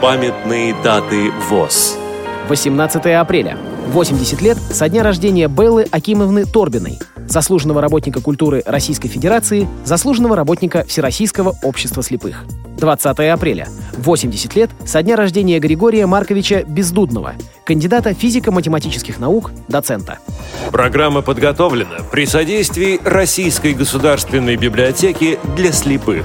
Памятные даты ВОЗ. 18 апреля. 80 лет со дня рождения Беллы Акимовны Торбиной, заслуженного работника культуры Российской Федерации, заслуженного работника Всероссийского общества слепых. 20 апреля. 80 лет со дня рождения Григория Марковича Бездудного, кандидата физико-математических наук, доцента. Программа подготовлена при содействии Российской государственной библиотеки для слепых.